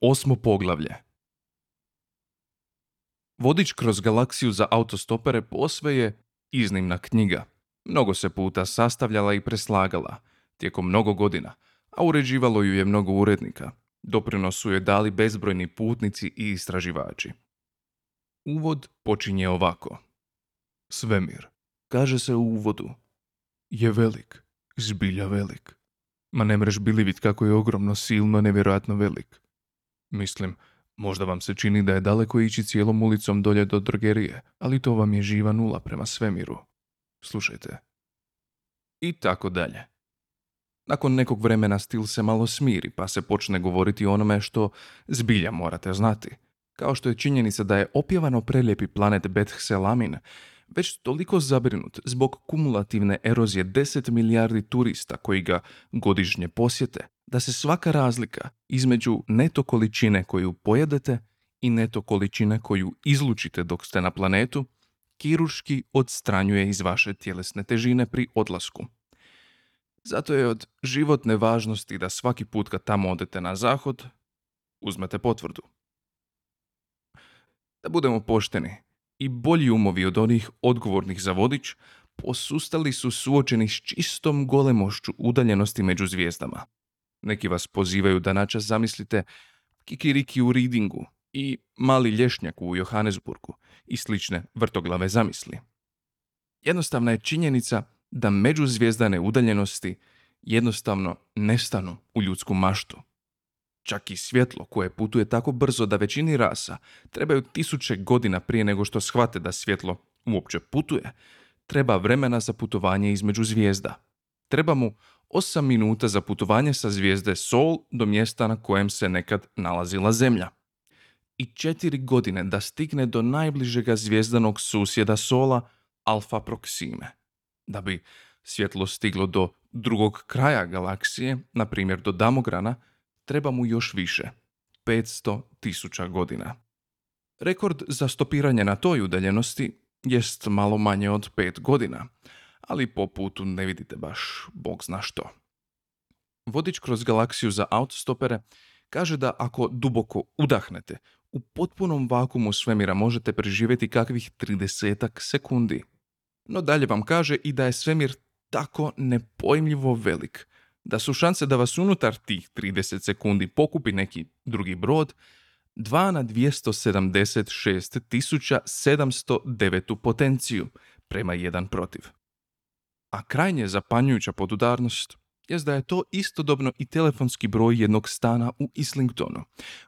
Osmo poglavlje. Vodič kroz galaksiju za autostopere posve je iznimna knjiga. Mnogo se puta sastavljala i preslagala, tijekom mnogo godina, a uređivalo ju je mnogo urednika. Doprinos su je dali bezbrojni putnici i istraživači. Uvod počinje ovako. Svemir, kaže se u uvodu, je velik, zbilja velik. Ma ne mreš bili vid kako je ogromno, silno, nevjerojatno velik. Mislim, možda vam se čini da je daleko ići cijelom ulicom dolje do drogerije, ali to vam je živa nula prema svemiru. Slušajte. I tako dalje. Nakon nekog vremena stil se malo smiri, pa se počne govoriti onome što zbilja morate znati. Kao što je činjenica da je opjevano prelijepi planet Beth Selamin već toliko zabrinut zbog kumulativne erozije 10 milijardi turista koji ga godišnje posjete, da se svaka razlika između neto količine koju pojedete i neto količine koju izlučite dok ste na planetu, kiruški odstranjuje iz vaše tjelesne težine pri odlasku. Zato je od životne važnosti da svaki put kad tamo odete na zahod, uzmete potvrdu. Da budemo pošteni, i bolji umovi od onih odgovornih za vodič posustali su suočeni s čistom golemošću udaljenosti među zvijezdama. Neki vas pozivaju da načas zamislite kikiriki u Readingu i mali lješnjak u Johannesburgu i slične vrtoglave zamisli. Jednostavna je činjenica da međuzvijezdane udaljenosti jednostavno nestanu u ljudsku maštu. Čak i svjetlo koje putuje tako brzo da većini rasa trebaju tisuće godina prije nego što shvate da svjetlo uopće putuje, treba vremena za putovanje između zvijezda. Treba mu 8 minuta za putovanje sa zvijezde Sol do mjesta na kojem se nekad nalazila Zemlja. I četiri godine da stigne do najbližega zvijezdanog susjeda Sola, Alfa Proxime. Da bi svjetlo stiglo do drugog kraja galaksije, na primjer do Damograna, treba mu još više, 500 tisuća godina. Rekord za stopiranje na toj udaljenosti jest malo manje od 5 godina, ali po putu ne vidite baš bog zna što. Vodič kroz galaksiju za autostopere kaže da ako duboko udahnete, u potpunom vakumu svemira možete preživjeti kakvih 30 sekundi. No dalje vam kaže i da je svemir tako nepojmljivo velik da su šanse da vas unutar tih 30 sekundi pokupi neki drugi brod 2 na 276.709 potenciju prema jedan protiv. A krajnje zapanjujuća podudarnost je da je to istodobno i telefonski broj jednog stana u Islingtonu,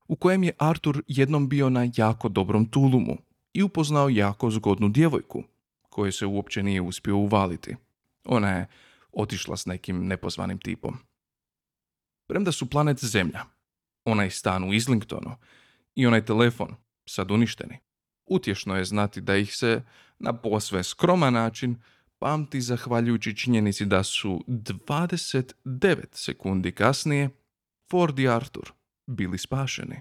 u kojem je Artur jednom bio na jako dobrom tulumu i upoznao jako zgodnu djevojku, koju se uopće nije uspio uvaliti. Ona je otišla s nekim nepozvanim tipom. Premda su planet Zemlja, onaj stan u Islingtonu i onaj telefon sad uništeni. Utješno je znati da ih se na posve skroman način pamti zahvaljujući činjenici da su 29 sekundi kasnije Ford i Arthur bili spašeni.